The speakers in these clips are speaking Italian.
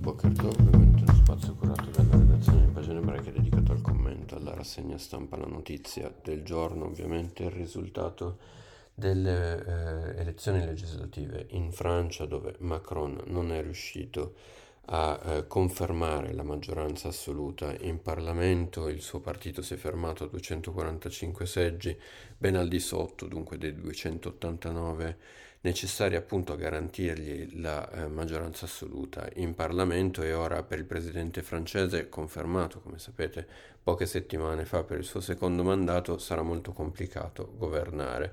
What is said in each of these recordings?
Boker Tov, benvenuti uno spazio curato dalla redazione. Di Pagine Ebraiche dedicato al commento, alla rassegna stampa, alla notizia del giorno, ovviamente il risultato delle eh, elezioni legislative in Francia dove Macron non è riuscito a eh, confermare la maggioranza assoluta in Parlamento, il suo partito si è fermato a 245 seggi, ben al di sotto dunque dei 289 necessari appunto a garantirgli la eh, maggioranza assoluta in Parlamento e ora per il presidente francese, confermato come sapete poche settimane fa per il suo secondo mandato, sarà molto complicato governare.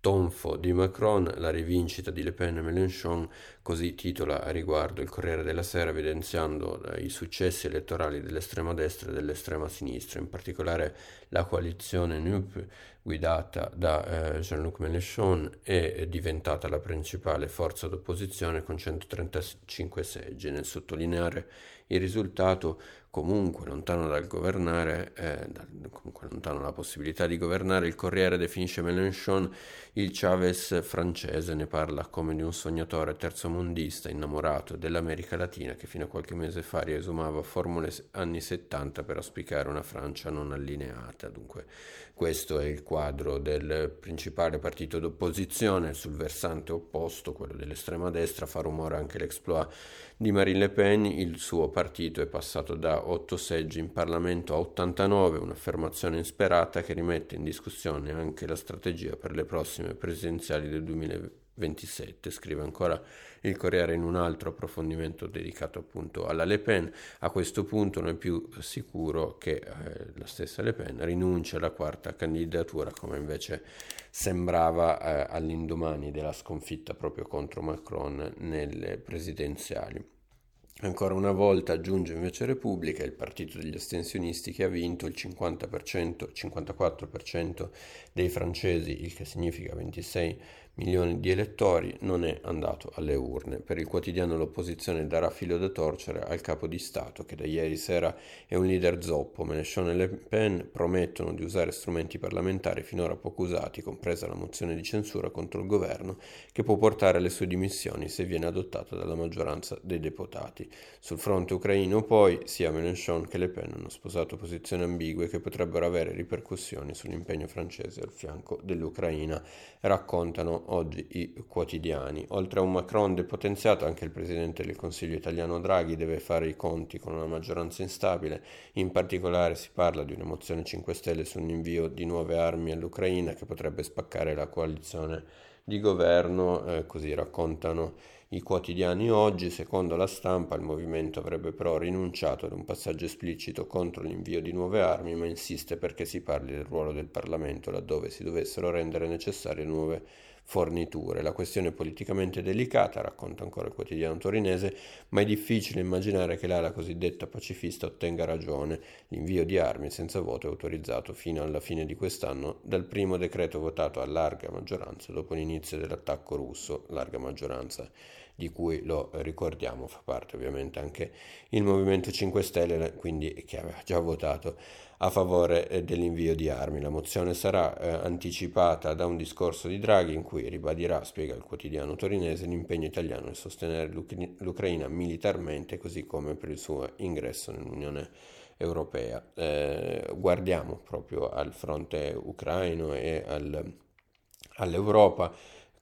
Tonfo di Macron, la rivincita di Le Pen e Mélenchon, così titola a riguardo il Corriere della Sera evidenziando eh, i successi elettorali dell'estrema destra e dell'estrema sinistra, in particolare la coalizione NUP guidata da eh, Jean-Luc Mélenchon è diventata la principale forza d'opposizione con 135 seggi. Nel sottolineare il risultato comunque lontano dal governare, eh, da, comunque lontano dalla possibilità di governare, il Corriere definisce Mélenchon il Chavez francese, ne parla come di un sognatore terzomondista innamorato dell'America Latina che fino a qualche mese fa riesumava formule anni 70 per auspicare una Francia non allineata. Dunque questo è il quadro del principale partito d'opposizione, sul versante opposto, quello dell'estrema destra, fa rumore anche l'exploit di Marine Le Pen, il suo partito è passato da 8 seggi in Parlamento a 89, un'affermazione insperata che rimette in discussione anche la strategia per le prossime presidenziali del 2027, scrive ancora il Corriere in un altro approfondimento dedicato appunto alla Le Pen. A questo punto non è più sicuro che eh, la stessa Le Pen rinunci alla quarta candidatura, come invece sembrava eh, all'indomani della sconfitta proprio contro Macron nelle presidenziali. Ancora una volta aggiunge invece Repubblica il partito degli astensionisti che ha vinto il 50%, 54% dei francesi, il che significa 26 milioni di elettori, non è andato alle urne. Per il quotidiano l'opposizione darà filo da torcere al capo di Stato che da ieri sera è un leader zoppo. Mélenchon e Le Pen promettono di usare strumenti parlamentari finora poco usati, compresa la mozione di censura contro il governo, che può portare alle sue dimissioni se viene adottata dalla maggioranza dei deputati. Sul fronte ucraino poi sia Mélenchon che Le Pen hanno sposato posizioni ambigue che potrebbero avere ripercussioni sull'impegno francese al fianco dell'Ucraina, raccontano oggi i quotidiani. Oltre a un Macron depotenziato, anche il presidente del Consiglio italiano Draghi deve fare i conti con una maggioranza instabile. In particolare si parla di un'emozione 5 Stelle su un invio di nuove armi all'Ucraina che potrebbe spaccare la coalizione di governo, eh, così raccontano i quotidiani oggi, secondo la stampa, il movimento avrebbe però rinunciato ad un passaggio esplicito contro l'invio di nuove armi, ma insiste perché si parli del ruolo del Parlamento laddove si dovessero rendere necessarie nuove forniture. La questione è politicamente delicata, racconta ancora il quotidiano torinese, ma è difficile immaginare che l'ala cosiddetta pacifista ottenga ragione. L'invio di armi senza voto è autorizzato fino alla fine di quest'anno dal primo decreto votato a larga maggioranza dopo l'inizio dell'attacco russo, larga maggioranza di cui lo ricordiamo, fa parte ovviamente anche il Movimento 5 Stelle, quindi che aveva già votato a favore eh, dell'invio di armi. La mozione sarà eh, anticipata da un discorso di Draghi in cui ribadirà, spiega il quotidiano torinese, l'impegno italiano nel sostenere l'Uc- l'Ucraina militarmente, così come per il suo ingresso nell'Unione Europea. Eh, guardiamo proprio al fronte ucraino e al, all'Europa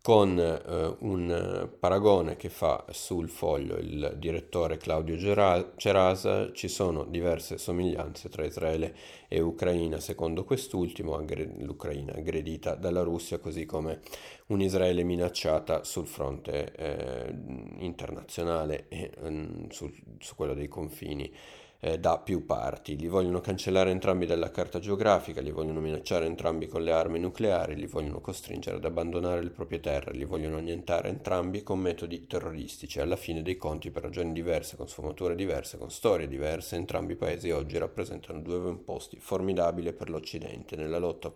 con eh, un paragone che fa sul foglio il direttore Claudio Cerasa, ci sono diverse somiglianze tra Israele e Ucraina, secondo quest'ultimo, l'Ucraina aggredita dalla Russia, così come un Israele minacciata sul fronte eh, internazionale e eh, su, su quello dei confini eh, da più parti. Li vogliono cancellare entrambi dalla carta geografica, li vogliono minacciare entrambi con le armi nucleari, li vogliono costringere ad abbandonare le proprie terre, li vogliono annientare entrambi con metodi terroristici. Alla fine dei conti, per ragioni diverse, con sfumature diverse, con storie diverse, entrambi i paesi oggi rappresentano due avamposti formidabili per l'Occidente nella lotta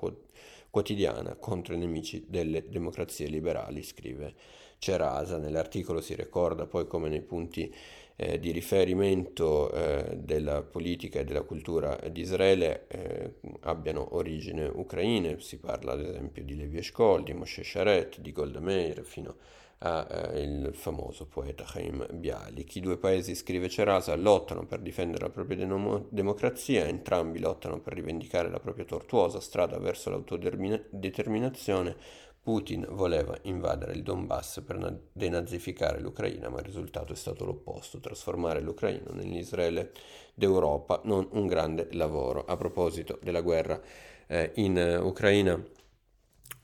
quotidiana contro i nemici delle democrazie liberali, scrive Cerasa. Nell'articolo si ricorda poi come nei punti eh, di riferimento eh, della politica e della cultura di Israele eh, abbiano origine ucraine, si parla ad esempio di Levi Eshkol, di Moshe Sharet, di Golda Meir, fino a eh, famoso poeta Chaim Bialik. I due paesi, scrive Cerasa, lottano per difendere la propria denomo- democrazia, entrambi lottano per rivendicare la propria tortuosa strada verso l'autodeterminazione. Putin voleva invadere il Donbass per na- denazificare l'Ucraina, ma il risultato è stato l'opposto, trasformare l'Ucraina nell'Israele d'Europa, non un grande lavoro. A proposito della guerra eh, in uh, Ucraina,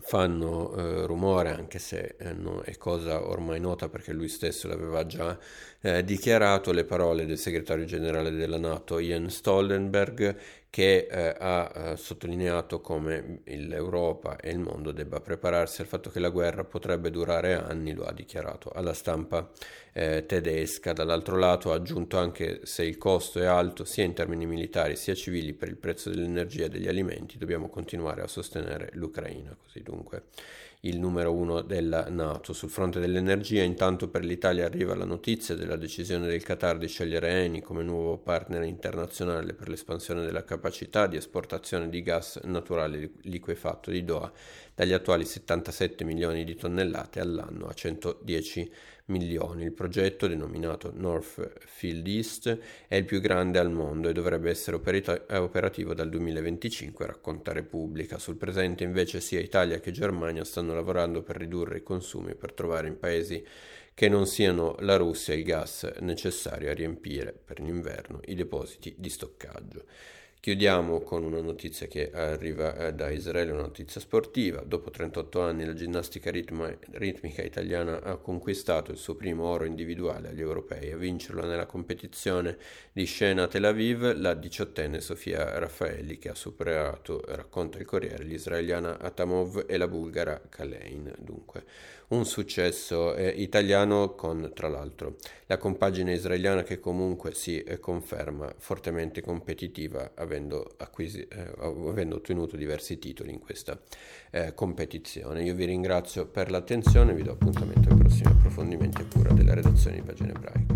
fanno eh, rumore, anche se eh, no, è cosa ormai nota perché lui stesso l'aveva già eh, dichiarato, le parole del segretario generale della Nato Ian Stoltenberg che eh, ha eh, sottolineato come l'Europa e il mondo debba prepararsi al fatto che la guerra potrebbe durare anni, lo ha dichiarato alla stampa eh, tedesca. Dall'altro lato ha aggiunto anche se il costo è alto sia in termini militari sia civili per il prezzo dell'energia e degli alimenti, dobbiamo continuare a sostenere l'Ucraina. Così dunque il numero uno della Nato. Sul fronte dell'energia, intanto per l'Italia arriva la notizia della decisione del Qatar di scegliere Eni come nuovo partner internazionale per l'espansione della capacità di esportazione di gas naturale liquefatto di Doha dagli attuali 77 milioni di tonnellate all'anno a 110 milioni. Il progetto, denominato North Field East, è il più grande al mondo e dovrebbe essere operativo dal 2025, racconta Repubblica. Sul presente invece sia Italia che Germania stanno lavorando per ridurre i consumi e per trovare in paesi che non siano la Russia il gas necessario a riempire per l'inverno i depositi di stoccaggio. Chiudiamo con una notizia che arriva eh, da Israele, una notizia sportiva. Dopo 38 anni la ginnastica ritma, ritmica italiana ha conquistato il suo primo oro individuale agli europei. A vincerlo nella competizione di scena a Tel Aviv la diciottenne Sofia Raffaelli che ha superato, racconta il Corriere, l'israeliana Atamov e la bulgara Kalein. Dunque un successo eh, italiano con tra l'altro la compagine israeliana che comunque si eh, conferma fortemente competitiva avendo, acquisi- eh, avendo, ottenuto diversi titoli in questa eh, competizione. Io vi ringrazio per l'attenzione, vi do appuntamento ai prossimi approfondimenti a cura della redazione di Pagine Ebraiche.